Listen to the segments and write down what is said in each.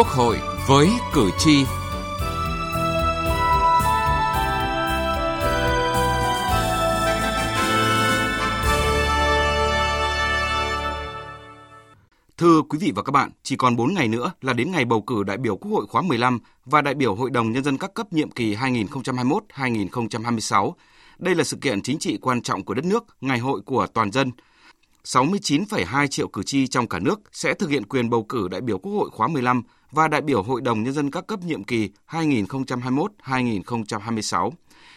Quốc hội với cử tri. Thưa quý vị và các bạn, chỉ còn 4 ngày nữa là đến ngày bầu cử đại biểu Quốc hội khóa 15 và đại biểu Hội đồng Nhân dân các cấp nhiệm kỳ 2021-2026. Đây là sự kiện chính trị quan trọng của đất nước, ngày hội của toàn dân – 69,2 triệu cử tri trong cả nước sẽ thực hiện quyền bầu cử đại biểu Quốc hội khóa 15 và đại biểu Hội đồng Nhân dân các cấp nhiệm kỳ 2021-2026.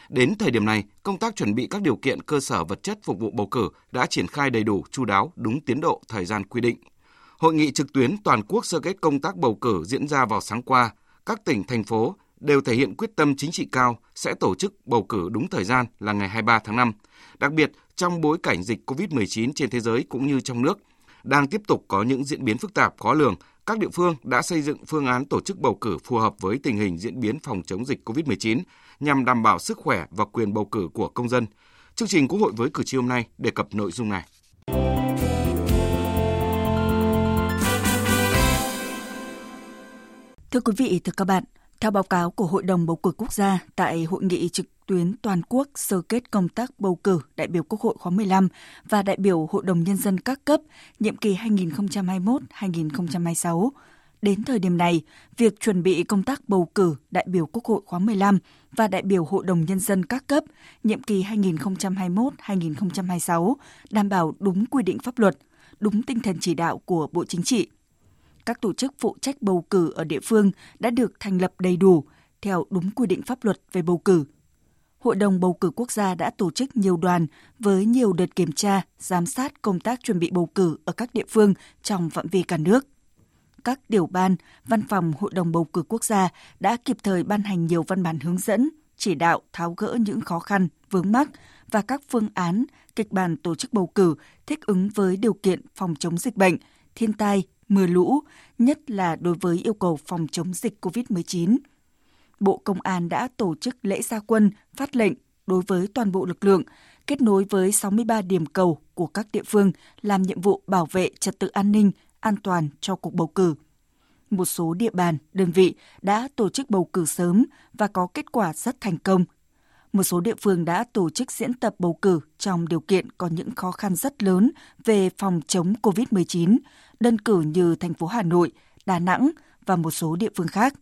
Đến thời điểm này, công tác chuẩn bị các điều kiện cơ sở vật chất phục vụ bầu cử đã triển khai đầy đủ, chu đáo, đúng tiến độ, thời gian quy định. Hội nghị trực tuyến toàn quốc sơ kết công tác bầu cử diễn ra vào sáng qua. Các tỉnh, thành phố đều thể hiện quyết tâm chính trị cao sẽ tổ chức bầu cử đúng thời gian là ngày 23 tháng 5. Đặc biệt, trong bối cảnh dịch COVID-19 trên thế giới cũng như trong nước đang tiếp tục có những diễn biến phức tạp khó lường, các địa phương đã xây dựng phương án tổ chức bầu cử phù hợp với tình hình diễn biến phòng chống dịch COVID-19 nhằm đảm bảo sức khỏe và quyền bầu cử của công dân. Chương trình Quốc hội với cử tri hôm nay đề cập nội dung này. Thưa quý vị, thưa các bạn, theo báo cáo của Hội đồng bầu cử quốc gia tại hội nghị trực tuyến toàn quốc sơ kết công tác bầu cử đại biểu Quốc hội khóa 15 và đại biểu Hội đồng Nhân dân các cấp nhiệm kỳ 2021-2026. Đến thời điểm này, việc chuẩn bị công tác bầu cử đại biểu Quốc hội khóa 15 và đại biểu Hội đồng Nhân dân các cấp nhiệm kỳ 2021-2026 đảm bảo đúng quy định pháp luật, đúng tinh thần chỉ đạo của Bộ Chính trị. Các tổ chức phụ trách bầu cử ở địa phương đã được thành lập đầy đủ theo đúng quy định pháp luật về bầu cử – Hội đồng bầu cử quốc gia đã tổ chức nhiều đoàn với nhiều đợt kiểm tra, giám sát công tác chuẩn bị bầu cử ở các địa phương trong phạm vi cả nước. Các điều ban, văn phòng Hội đồng bầu cử quốc gia đã kịp thời ban hành nhiều văn bản hướng dẫn, chỉ đạo tháo gỡ những khó khăn, vướng mắc và các phương án, kịch bản tổ chức bầu cử thích ứng với điều kiện phòng chống dịch bệnh, thiên tai, mưa lũ, nhất là đối với yêu cầu phòng chống dịch COVID-19 Bộ Công an đã tổ chức lễ gia quân phát lệnh đối với toàn bộ lực lượng, kết nối với 63 điểm cầu của các địa phương làm nhiệm vụ bảo vệ trật tự an ninh, an toàn cho cuộc bầu cử. Một số địa bàn, đơn vị đã tổ chức bầu cử sớm và có kết quả rất thành công. Một số địa phương đã tổ chức diễn tập bầu cử trong điều kiện có những khó khăn rất lớn về phòng chống COVID-19, đơn cử như thành phố Hà Nội, Đà Nẵng và một số địa phương khác.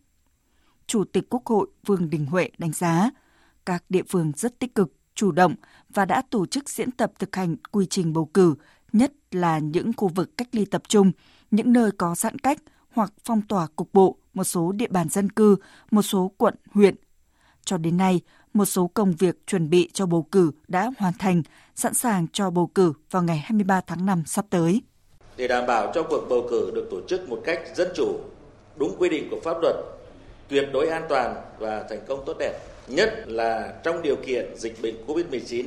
Chủ tịch Quốc hội Vương Đình Huệ đánh giá các địa phương rất tích cực, chủ động và đã tổ chức diễn tập thực hành quy trình bầu cử, nhất là những khu vực cách ly tập trung, những nơi có giãn cách hoặc phong tỏa cục bộ một số địa bàn dân cư, một số quận, huyện. Cho đến nay, một số công việc chuẩn bị cho bầu cử đã hoàn thành, sẵn sàng cho bầu cử vào ngày 23 tháng 5 sắp tới. Để đảm bảo cho cuộc bầu cử được tổ chức một cách dân chủ, đúng quy định của pháp luật tuyệt đối an toàn và thành công tốt đẹp. Nhất là trong điều kiện dịch bệnh COVID-19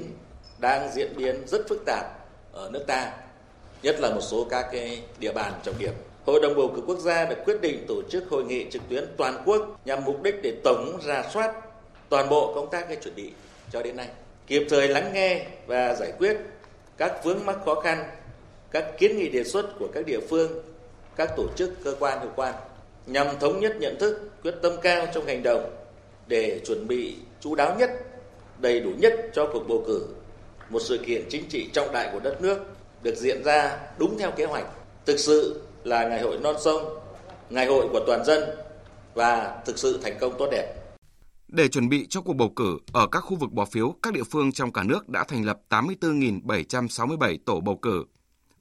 đang diễn biến rất phức tạp ở nước ta, nhất là một số các cái địa bàn trọng điểm. Hội đồng bầu cử quốc gia đã quyết định tổ chức hội nghị trực tuyến toàn quốc nhằm mục đích để tổng ra soát toàn bộ công tác cái chuẩn bị cho đến nay, kịp thời lắng nghe và giải quyết các vướng mắc khó khăn, các kiến nghị đề xuất của các địa phương, các tổ chức cơ quan hữu quan nhằm thống nhất nhận thức, quyết tâm cao trong hành động để chuẩn bị chú đáo nhất, đầy đủ nhất cho cuộc bầu cử, một sự kiện chính trị trọng đại của đất nước được diễn ra đúng theo kế hoạch, thực sự là ngày hội non sông, ngày hội của toàn dân và thực sự thành công tốt đẹp. Để chuẩn bị cho cuộc bầu cử, ở các khu vực bỏ phiếu, các địa phương trong cả nước đã thành lập 84.767 tổ bầu cử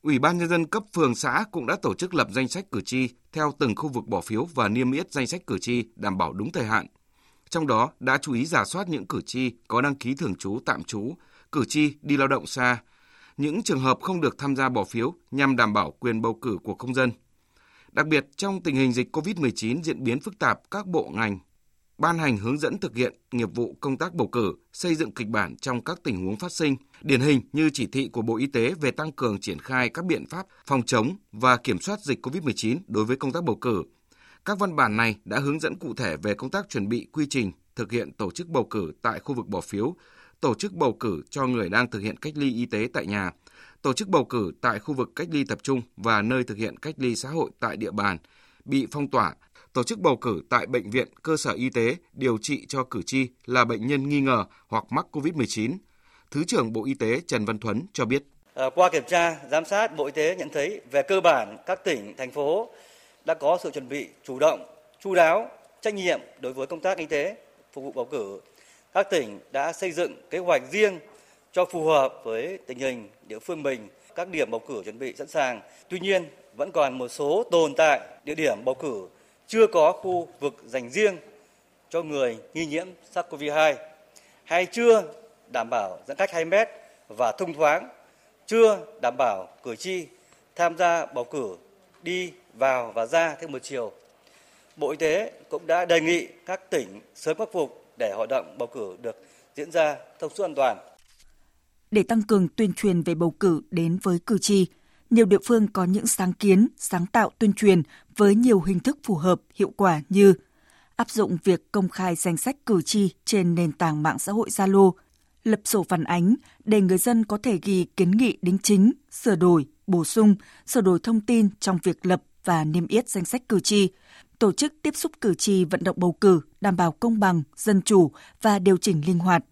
Ủy ban nhân dân cấp phường xã cũng đã tổ chức lập danh sách cử tri theo từng khu vực bỏ phiếu và niêm yết danh sách cử tri đảm bảo đúng thời hạn. Trong đó đã chú ý giả soát những cử tri có đăng ký thường trú tạm trú, cử tri đi lao động xa, những trường hợp không được tham gia bỏ phiếu nhằm đảm bảo quyền bầu cử của công dân. Đặc biệt, trong tình hình dịch COVID-19 diễn biến phức tạp, các bộ ngành ban hành hướng dẫn thực hiện nghiệp vụ công tác bầu cử, xây dựng kịch bản trong các tình huống phát sinh, điển hình như chỉ thị của Bộ Y tế về tăng cường triển khai các biện pháp phòng chống và kiểm soát dịch COVID-19 đối với công tác bầu cử. Các văn bản này đã hướng dẫn cụ thể về công tác chuẩn bị quy trình thực hiện tổ chức bầu cử tại khu vực bỏ phiếu, tổ chức bầu cử cho người đang thực hiện cách ly y tế tại nhà, tổ chức bầu cử tại khu vực cách ly tập trung và nơi thực hiện cách ly xã hội tại địa bàn bị phong tỏa tổ chức bầu cử tại bệnh viện, cơ sở y tế điều trị cho cử tri là bệnh nhân nghi ngờ hoặc mắc COVID-19. Thứ trưởng Bộ Y tế Trần Văn Thuấn cho biết. Ờ, qua kiểm tra, giám sát, Bộ Y tế nhận thấy về cơ bản các tỉnh, thành phố đã có sự chuẩn bị chủ động, chu đáo, trách nhiệm đối với công tác y tế phục vụ bầu cử. Các tỉnh đã xây dựng kế hoạch riêng cho phù hợp với tình hình địa phương mình, các điểm bầu cử chuẩn bị sẵn sàng. Tuy nhiên, vẫn còn một số tồn tại địa điểm bầu cử chưa có khu vực dành riêng cho người nghi nhiễm SARS-CoV-2 hay chưa đảm bảo giãn cách 2 mét và thông thoáng, chưa đảm bảo cử tri tham gia bầu cử đi vào và ra theo một chiều. Bộ Y tế cũng đã đề nghị các tỉnh sớm khắc phục để hoạt động bầu cử được diễn ra thông suốt an toàn. Để tăng cường tuyên truyền về bầu cử đến với cử tri, nhiều địa phương có những sáng kiến, sáng tạo tuyên truyền với nhiều hình thức phù hợp, hiệu quả như áp dụng việc công khai danh sách cử tri trên nền tảng mạng xã hội Zalo, lập sổ phản ánh để người dân có thể ghi kiến nghị đính chính, sửa đổi, bổ sung, sửa đổi thông tin trong việc lập và niêm yết danh sách cử tri, tổ chức tiếp xúc cử tri vận động bầu cử đảm bảo công bằng, dân chủ và điều chỉnh linh hoạt.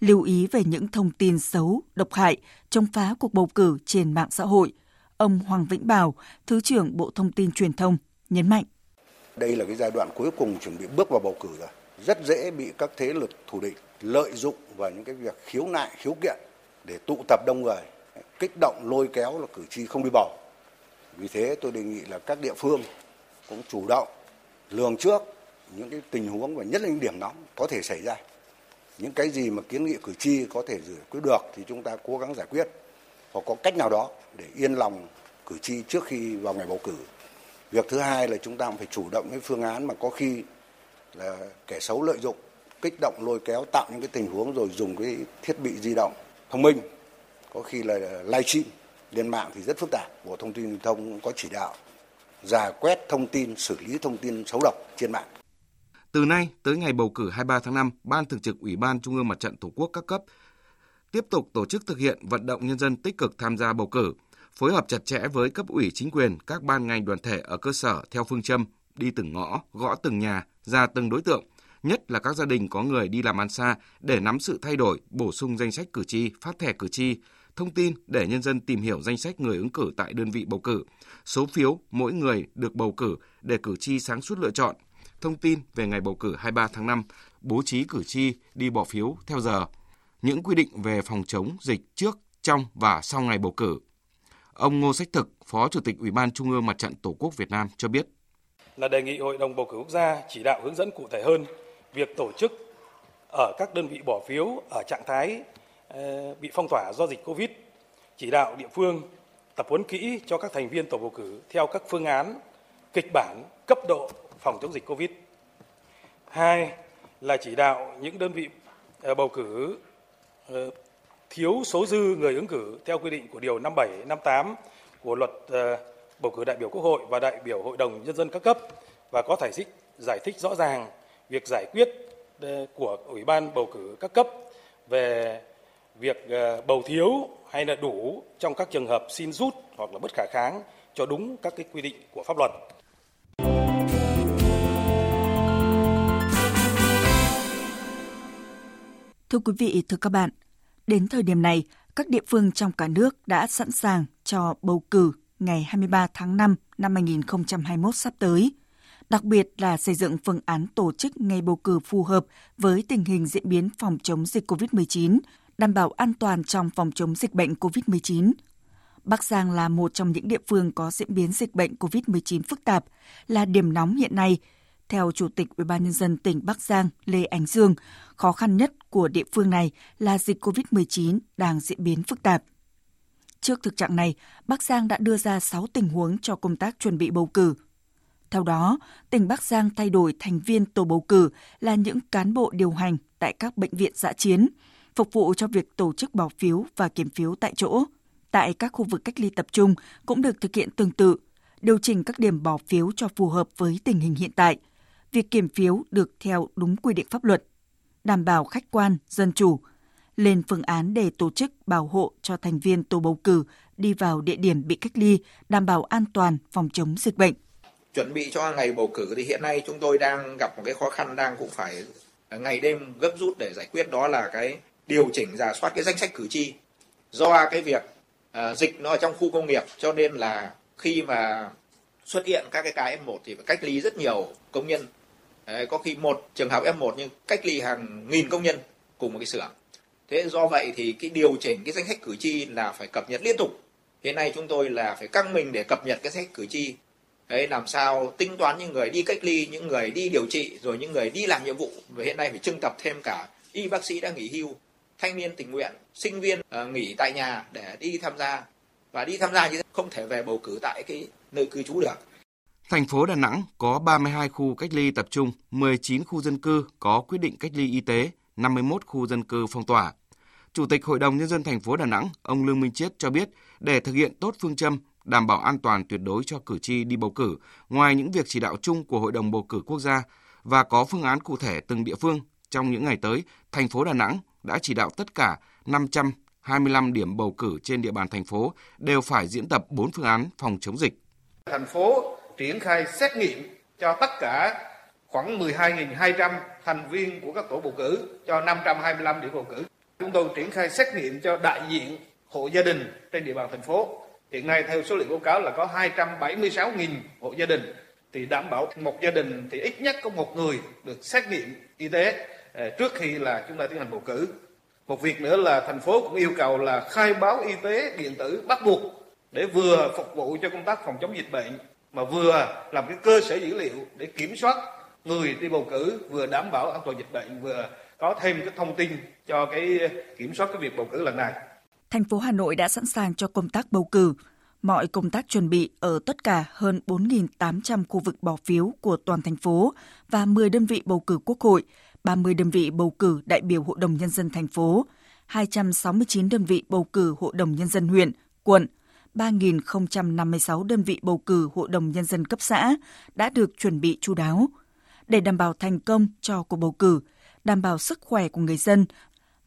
Lưu ý về những thông tin xấu, độc hại, chống phá cuộc bầu cử trên mạng xã hội – Ông Hoàng Vĩnh Bảo, Thứ trưởng Bộ Thông tin Truyền thông, nhấn mạnh. Đây là cái giai đoạn cuối cùng chuẩn bị bước vào bầu cử rồi. Rất dễ bị các thế lực thù địch lợi dụng vào những cái việc khiếu nại, khiếu kiện để tụ tập đông người, kích động lôi kéo là cử tri không đi bầu. Vì thế tôi đề nghị là các địa phương cũng chủ động lường trước những cái tình huống và nhất là những điểm nóng có thể xảy ra. Những cái gì mà kiến nghị cử tri có thể giải quyết được thì chúng ta cố gắng giải quyết hoặc có cách nào đó để yên lòng cử tri trước khi vào ngày bầu cử. Việc thứ hai là chúng ta cũng phải chủ động cái phương án mà có khi là kẻ xấu lợi dụng, kích động lôi kéo tạo những cái tình huống rồi dùng cái thiết bị di động thông minh, có khi là live stream lên mạng thì rất phức tạp. Bộ Thông tin Truyền thông có chỉ đạo giả quét thông tin, xử lý thông tin xấu độc trên mạng. Từ nay tới ngày bầu cử 23 tháng 5, Ban Thường trực Ủy ban Trung ương Mặt trận Tổ quốc các cấp tiếp tục tổ chức thực hiện vận động nhân dân tích cực tham gia bầu cử, phối hợp chặt chẽ với cấp ủy chính quyền, các ban ngành đoàn thể ở cơ sở theo phương châm đi từng ngõ, gõ từng nhà, ra từng đối tượng, nhất là các gia đình có người đi làm ăn xa để nắm sự thay đổi, bổ sung danh sách cử tri, phát thẻ cử tri, thông tin để nhân dân tìm hiểu danh sách người ứng cử tại đơn vị bầu cử, số phiếu mỗi người được bầu cử để cử tri sáng suốt lựa chọn, thông tin về ngày bầu cử 23 tháng 5, bố trí cử tri đi bỏ phiếu theo giờ, những quy định về phòng chống dịch trước, trong và sau ngày bầu cử. Ông Ngô Sách Thực, Phó Chủ tịch Ủy ban Trung ương Mặt trận Tổ quốc Việt Nam cho biết. Là đề nghị Hội đồng bầu cử quốc gia chỉ đạo hướng dẫn cụ thể hơn việc tổ chức ở các đơn vị bỏ phiếu ở trạng thái ờ, bị phong tỏa do dịch Covid, chỉ đạo địa phương tập huấn kỹ cho các thành viên tổ bầu cử theo các phương án, kịch bản, cấp độ phòng chống dịch Covid. Hai là chỉ đạo những đơn vị ờ, bầu cử Ờ, thiếu số dư người ứng cử theo quy định của điều 57, 58 của luật ờ, bầu cử đại biểu Quốc hội và đại biểu Hội đồng nhân dân các cấp và có giải thích giải thích rõ ràng việc giải quyết ờ, của Ủy ban bầu cử các cấp về việc bầu thiếu hay là đủ trong các trường hợp xin rút hoặc là bất khả kháng cho đúng các cái quy định của pháp luật. Thưa quý vị, thưa các bạn, đến thời điểm này, các địa phương trong cả nước đã sẵn sàng cho bầu cử ngày 23 tháng 5 năm 2021 sắp tới. Đặc biệt là xây dựng phương án tổ chức ngày bầu cử phù hợp với tình hình diễn biến phòng chống dịch COVID-19, đảm bảo an toàn trong phòng chống dịch bệnh COVID-19. Bắc Giang là một trong những địa phương có diễn biến dịch bệnh COVID-19 phức tạp, là điểm nóng hiện nay – theo Chủ tịch UBND tỉnh Bắc Giang Lê Ánh Dương, khó khăn nhất của địa phương này là dịch COVID-19 đang diễn biến phức tạp. Trước thực trạng này, Bắc Giang đã đưa ra 6 tình huống cho công tác chuẩn bị bầu cử. Theo đó, tỉnh Bắc Giang thay đổi thành viên tổ bầu cử là những cán bộ điều hành tại các bệnh viện dã chiến, phục vụ cho việc tổ chức bỏ phiếu và kiểm phiếu tại chỗ. Tại các khu vực cách ly tập trung cũng được thực hiện tương tự, điều chỉnh các điểm bỏ phiếu cho phù hợp với tình hình hiện tại – việc kiểm phiếu được theo đúng quy định pháp luật, đảm bảo khách quan, dân chủ, lên phương án để tổ chức bảo hộ cho thành viên tổ bầu cử đi vào địa điểm bị cách ly, đảm bảo an toàn phòng chống dịch bệnh. chuẩn bị cho ngày bầu cử thì hiện nay chúng tôi đang gặp một cái khó khăn đang cũng phải ngày đêm gấp rút để giải quyết đó là cái điều chỉnh giả soát cái danh sách cử tri do cái việc uh, dịch nó ở trong khu công nghiệp cho nên là khi mà xuất hiện các cái ca F1 thì phải cách ly rất nhiều công nhân Đấy, có khi một trường hợp F1 nhưng cách ly hàng nghìn công nhân cùng một cái xưởng thế do vậy thì cái điều chỉnh cái danh sách cử tri là phải cập nhật liên tục hiện nay chúng tôi là phải căng mình để cập nhật cái danh sách cử tri Đấy, làm sao tính toán những người đi cách ly, những người đi điều trị, rồi những người đi làm nhiệm vụ. Và hiện nay phải trưng tập thêm cả y bác sĩ đã nghỉ hưu, thanh niên tình nguyện, sinh viên uh, nghỉ tại nhà để đi tham gia. Và đi tham gia như thế không thể về bầu cử tại cái nơi cư trú được. Thành phố Đà Nẵng có 32 khu cách ly tập trung, 19 khu dân cư có quyết định cách ly y tế, 51 khu dân cư phong tỏa. Chủ tịch Hội đồng Nhân dân thành phố Đà Nẵng, ông Lương Minh Chiết cho biết, để thực hiện tốt phương châm đảm bảo an toàn tuyệt đối cho cử tri đi bầu cử, ngoài những việc chỉ đạo chung của Hội đồng bầu cử quốc gia và có phương án cụ thể từng địa phương, trong những ngày tới, thành phố Đà Nẵng đã chỉ đạo tất cả 500 525 điểm bầu cử trên địa bàn thành phố đều phải diễn tập 4 phương án phòng chống dịch. Thành phố triển khai xét nghiệm cho tất cả khoảng 12.200 thành viên của các tổ bầu cử cho 525 điểm bầu cử. Chúng tôi triển khai xét nghiệm cho đại diện hộ gia đình trên địa bàn thành phố Hiện nay theo số liệu báo cáo là có 276.000 hộ gia đình thì đảm bảo một gia đình thì ít nhất có một người được xét nghiệm y tế à, trước khi là chúng ta tiến hành bầu cử. Một việc nữa là thành phố cũng yêu cầu là khai báo y tế điện tử bắt buộc để vừa phục vụ cho công tác phòng chống dịch bệnh mà vừa làm cái cơ sở dữ liệu để kiểm soát người đi bầu cử vừa đảm bảo an toàn dịch bệnh vừa có thêm cái thông tin cho cái kiểm soát cái việc bầu cử lần này thành phố Hà Nội đã sẵn sàng cho công tác bầu cử. Mọi công tác chuẩn bị ở tất cả hơn 4.800 khu vực bỏ phiếu của toàn thành phố và 10 đơn vị bầu cử quốc hội, 30 đơn vị bầu cử đại biểu Hội đồng Nhân dân thành phố, 269 đơn vị bầu cử Hội đồng Nhân dân huyện, quận, 3.056 đơn vị bầu cử Hội đồng Nhân dân cấp xã đã được chuẩn bị chú đáo. Để đảm bảo thành công cho cuộc bầu cử, đảm bảo sức khỏe của người dân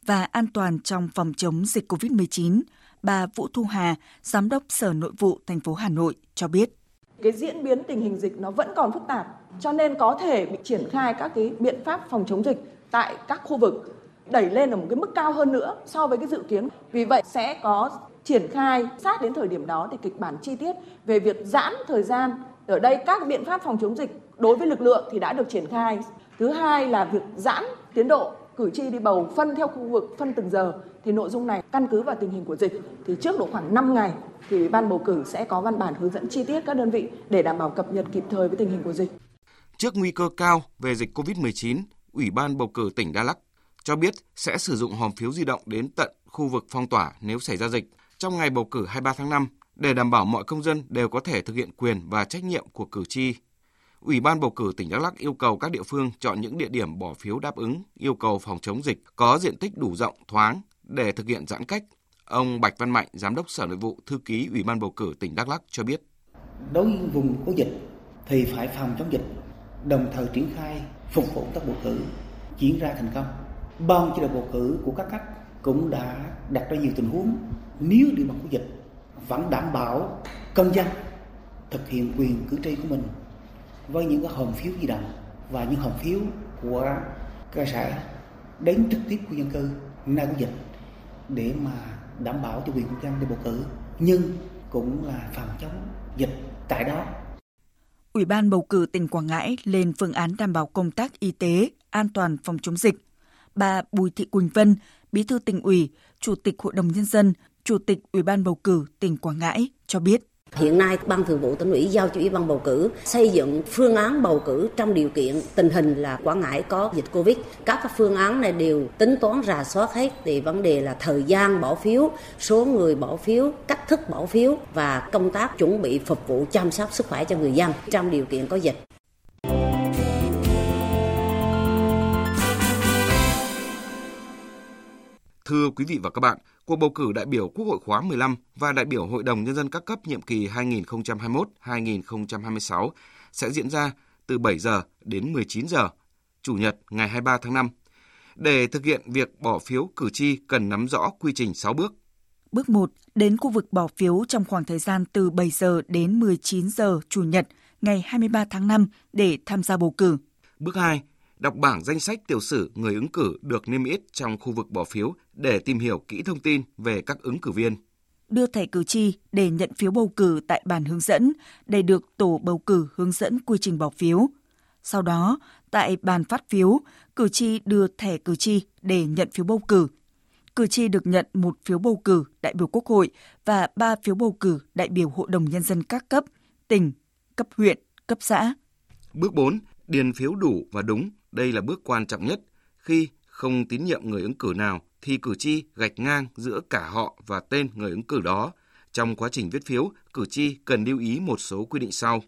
và an toàn trong phòng chống dịch COVID-19, bà Vũ Thu Hà, Giám đốc Sở Nội vụ thành phố Hà Nội cho biết. Cái diễn biến tình hình dịch nó vẫn còn phức tạp, cho nên có thể bị triển khai các cái biện pháp phòng chống dịch tại các khu vực đẩy lên ở một cái mức cao hơn nữa so với cái dự kiến. Vì vậy sẽ có triển khai sát đến thời điểm đó thì kịch bản chi tiết về việc giãn thời gian ở đây các biện pháp phòng chống dịch đối với lực lượng thì đã được triển khai. Thứ hai là việc giãn tiến độ cử tri đi bầu phân theo khu vực, phân từng giờ. Thì nội dung này căn cứ vào tình hình của dịch thì trước độ khoảng 5 ngày thì ban bầu cử sẽ có văn bản hướng dẫn chi tiết các đơn vị để đảm bảo cập nhật kịp thời với tình hình của dịch. Trước nguy cơ cao về dịch COVID-19, Ủy ban bầu cử tỉnh Đắk Lắk cho biết sẽ sử dụng hòm phiếu di động đến tận khu vực phong tỏa nếu xảy ra dịch. Trong ngày bầu cử 23 tháng 5 để đảm bảo mọi công dân đều có thể thực hiện quyền và trách nhiệm của cử tri. Ủy ban bầu cử tỉnh Đắk Lắk yêu cầu các địa phương chọn những địa điểm bỏ phiếu đáp ứng yêu cầu phòng chống dịch có diện tích đủ rộng, thoáng để thực hiện giãn cách. Ông Bạch Văn Mạnh, Giám đốc Sở Nội vụ, Thư ký Ủy ban bầu cử tỉnh Đắk Lắk cho biết. Đối với vùng có dịch thì phải phòng chống dịch, đồng thời triển khai phục vụ các bầu cử diễn ra thành công. Ban chỉ đạo bầu cử của các cấp cũng đã đặt ra nhiều tình huống nếu địa bàn có dịch vẫn đảm bảo công dân thực hiện quyền cử tri của mình với những cái hòm phiếu di động và những hòm phiếu của cơ sở đến trực tiếp khu dân cư nơi có dịch để mà đảm bảo cho quyền công dân đi bầu cử nhưng cũng là phòng chống dịch tại đó. Ủy ban bầu cử tỉnh Quảng Ngãi lên phương án đảm bảo công tác y tế, an toàn phòng chống dịch. Bà Bùi Thị Quỳnh Vân, Bí thư tỉnh ủy, Chủ tịch Hội đồng Nhân dân, Chủ tịch Ủy ban bầu cử tỉnh Quảng Ngãi cho biết. Hiện nay, Ban Thường vụ tỉnh ủy giao cho Ủy ban bầu cử xây dựng phương án bầu cử trong điều kiện tình hình là Quảng Ngãi có dịch Covid. Các phương án này đều tính toán rà soát hết thì vấn đề là thời gian bỏ phiếu, số người bỏ phiếu, cách thức bỏ phiếu và công tác chuẩn bị phục vụ chăm sóc sức khỏe cho người dân trong điều kiện có dịch. Thưa quý vị và các bạn, cuộc bầu cử đại biểu Quốc hội khóa 15 và đại biểu Hội đồng Nhân dân các cấp nhiệm kỳ 2021-2026 sẽ diễn ra từ 7 giờ đến 19 giờ, Chủ nhật ngày 23 tháng 5. Để thực hiện việc bỏ phiếu, cử tri cần nắm rõ quy trình 6 bước. Bước 1. Đến khu vực bỏ phiếu trong khoảng thời gian từ 7 giờ đến 19 giờ Chủ nhật ngày 23 tháng 5 để tham gia bầu cử. Bước 2. Đọc bảng danh sách tiểu sử người ứng cử được niêm yết trong khu vực bỏ phiếu để tìm hiểu kỹ thông tin về các ứng cử viên. Đưa thẻ cử tri để nhận phiếu bầu cử tại bàn hướng dẫn để được tổ bầu cử hướng dẫn quy trình bỏ phiếu. Sau đó, tại bàn phát phiếu, cử tri đưa thẻ cử tri để nhận phiếu bầu cử. Cử tri được nhận một phiếu bầu cử đại biểu Quốc hội và ba phiếu bầu cử đại biểu Hội đồng Nhân dân các cấp, tỉnh, cấp huyện, cấp xã. Bước 4. Điền phiếu đủ và đúng. Đây là bước quan trọng nhất. Khi không tín nhiệm người ứng cử nào thì cử tri gạch ngang giữa cả họ và tên người ứng cử đó. Trong quá trình viết phiếu, cử tri cần lưu ý một số quy định sau.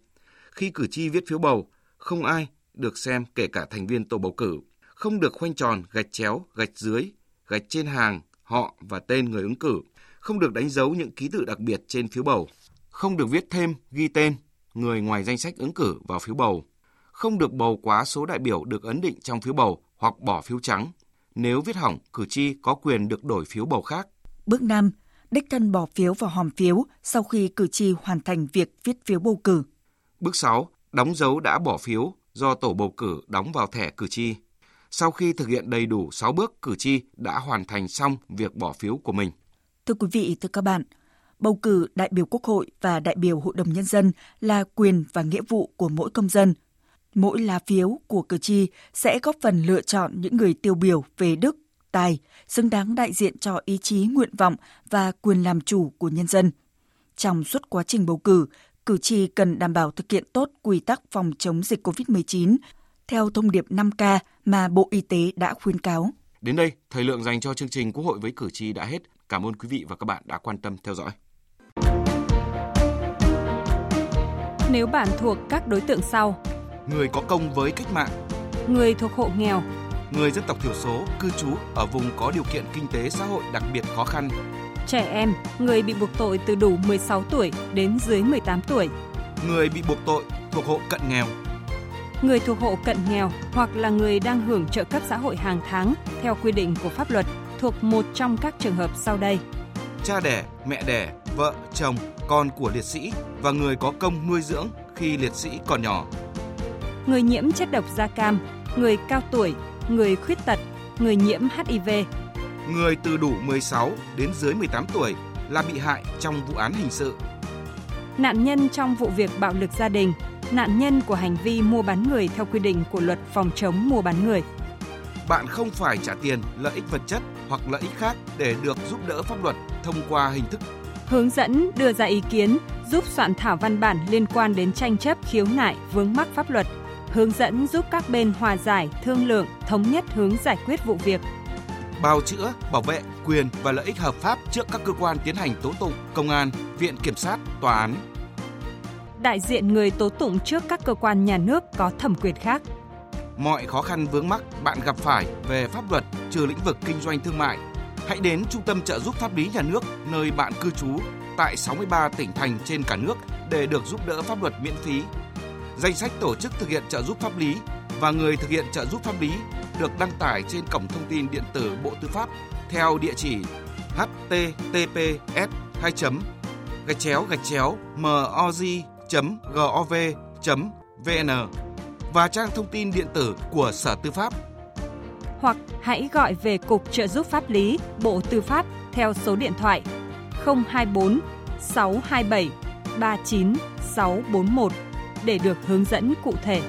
Khi cử tri viết phiếu bầu, không ai được xem kể cả thành viên tổ bầu cử, không được khoanh tròn, gạch chéo, gạch dưới, gạch trên hàng, họ và tên người ứng cử, không được đánh dấu những ký tự đặc biệt trên phiếu bầu, không được viết thêm, ghi tên người ngoài danh sách ứng cử vào phiếu bầu, không được bầu quá số đại biểu được ấn định trong phiếu bầu hoặc bỏ phiếu trắng. Nếu viết hỏng, cử tri có quyền được đổi phiếu bầu khác. Bước 5. Đích thân bỏ phiếu vào hòm phiếu sau khi cử tri hoàn thành việc viết phiếu bầu cử. Bước 6. Đóng dấu đã bỏ phiếu do tổ bầu cử đóng vào thẻ cử tri. Sau khi thực hiện đầy đủ 6 bước, cử tri đã hoàn thành xong việc bỏ phiếu của mình. Thưa quý vị, thưa các bạn, bầu cử đại biểu Quốc hội và đại biểu Hội đồng Nhân dân là quyền và nghĩa vụ của mỗi công dân. Mỗi lá phiếu của cử tri sẽ góp phần lựa chọn những người tiêu biểu về đức, tài, xứng đáng đại diện cho ý chí, nguyện vọng và quyền làm chủ của nhân dân. Trong suốt quá trình bầu cử, cử tri cần đảm bảo thực hiện tốt quy tắc phòng chống dịch COVID-19 theo thông điệp 5K mà Bộ Y tế đã khuyến cáo. Đến đây, thời lượng dành cho chương trình Quốc hội với cử tri đã hết. Cảm ơn quý vị và các bạn đã quan tâm theo dõi. Nếu bạn thuộc các đối tượng sau: người có công với cách mạng, người thuộc hộ nghèo, người dân tộc thiểu số cư trú ở vùng có điều kiện kinh tế xã hội đặc biệt khó khăn, trẻ em, người bị buộc tội từ đủ 16 tuổi đến dưới 18 tuổi, người bị buộc tội thuộc hộ cận nghèo, người thuộc hộ cận nghèo hoặc là người đang hưởng trợ cấp xã hội hàng tháng theo quy định của pháp luật thuộc một trong các trường hợp sau đây. Cha đẻ, mẹ đẻ, vợ, chồng, con của liệt sĩ và người có công nuôi dưỡng khi liệt sĩ còn nhỏ. Người nhiễm chất độc da cam, người cao tuổi, người khuyết tật, người nhiễm HIV. Người từ đủ 16 đến dưới 18 tuổi là bị hại trong vụ án hình sự. Nạn nhân trong vụ việc bạo lực gia đình, nạn nhân của hành vi mua bán người theo quy định của luật phòng chống mua bán người. Bạn không phải trả tiền, lợi ích vật chất hoặc lợi ích khác để được giúp đỡ pháp luật thông qua hình thức hướng dẫn đưa ra ý kiến giúp soạn thảo văn bản liên quan đến tranh chấp khiếu nại vướng mắc pháp luật, hướng dẫn giúp các bên hòa giải, thương lượng, thống nhất hướng giải quyết vụ việc. Bào chữa, bảo vệ quyền và lợi ích hợp pháp trước các cơ quan tiến hành tố tụng, công an, viện kiểm sát, tòa án. Đại diện người tố tụng trước các cơ quan nhà nước có thẩm quyền khác. Mọi khó khăn vướng mắc bạn gặp phải về pháp luật trừ lĩnh vực kinh doanh thương mại, hãy đến Trung tâm trợ giúp pháp lý nhà nước nơi bạn cư trú tại 63 tỉnh thành trên cả nước để được giúp đỡ pháp luật miễn phí. Danh sách tổ chức thực hiện trợ giúp pháp lý và người thực hiện trợ giúp pháp lý được đăng tải trên cổng thông tin điện tử Bộ Tư pháp theo địa chỉ https 2 gạch chéo gạch chéo moz.gov.vn và trang thông tin điện tử của Sở Tư pháp. Hoặc hãy gọi về Cục Trợ giúp pháp lý, Bộ Tư pháp theo số điện thoại 024 627 39641 để được hướng dẫn cụ thể.